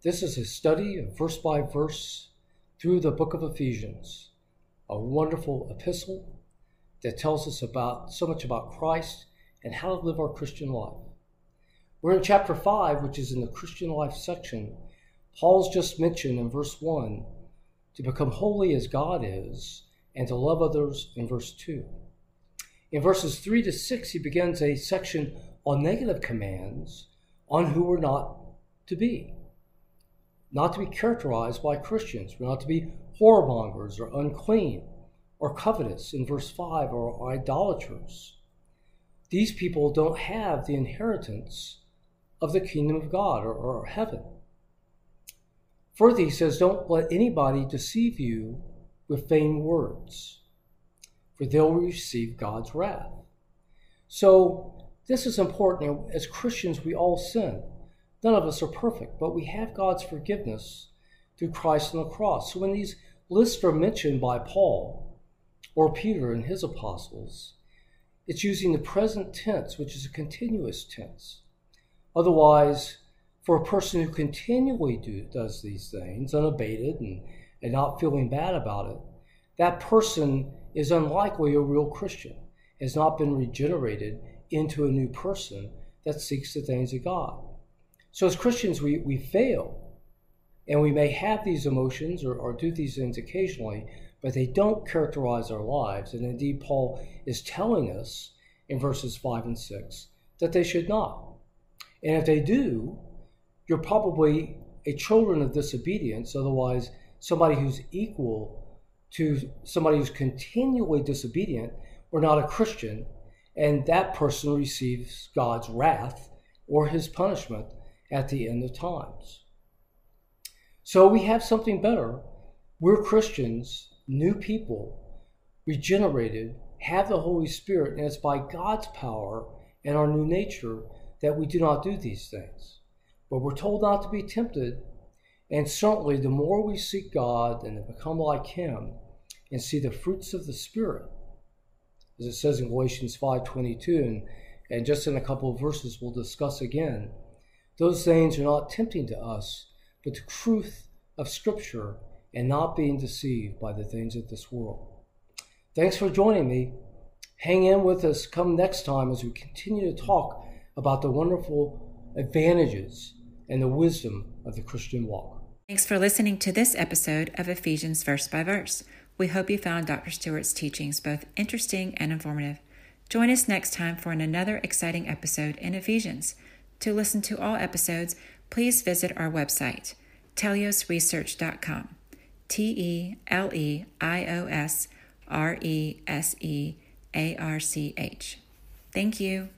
This is a study of verse by verse through the book of Ephesians, a wonderful epistle that tells us about so much about Christ and how to live our Christian life. We're in chapter 5, which is in the Christian life section. Paul's just mentioned in verse 1 to become holy as God is and to love others in verse 2. In verses 3 to 6, he begins a section on negative commands on who we're not to be. Not to be characterized by Christians. We're not to be whoremongers or unclean or covetous in verse 5 or idolaters. These people don't have the inheritance of the kingdom of God or, or heaven. Further, he says, Don't let anybody deceive you with vain words, for they'll receive God's wrath. So, this is important. As Christians, we all sin. None of us are perfect, but we have God's forgiveness through Christ on the cross. So, when these lists are mentioned by Paul or Peter and his apostles, it's using the present tense, which is a continuous tense. Otherwise, for a person who continually do, does these things unabated and, and not feeling bad about it, that person is unlikely a real Christian, has not been regenerated into a new person that seeks the things of God. So as Christians, we, we fail. And we may have these emotions or, or do these things occasionally, but they don't characterize our lives. And indeed, Paul is telling us in verses 5 and 6 that they should not. And if they do, you're probably a children of disobedience, otherwise, somebody who's equal to somebody who's continually disobedient or not a Christian, and that person receives God's wrath or his punishment at the end of times. So we have something better. We're Christians, new people, regenerated, have the Holy Spirit, and it's by God's power and our new nature that we do not do these things. But we're told not to be tempted. And certainly, the more we seek God and become like Him and see the fruits of the Spirit, as it says in Galatians 5:22, and, and just in a couple of verses we'll discuss again, those things are not tempting to us, but the truth of Scripture and not being deceived by the things of this world. Thanks for joining me. Hang in with us. Come next time as we continue to talk about the wonderful advantages and the wisdom of the Christian walk. Thanks for listening to this episode of Ephesians Verse by Verse. We hope you found Dr. Stewart's teachings both interesting and informative. Join us next time for another exciting episode in Ephesians. To listen to all episodes, please visit our website, teleiosresearch.com. T E L E I O S R E S E A R C H. Thank you.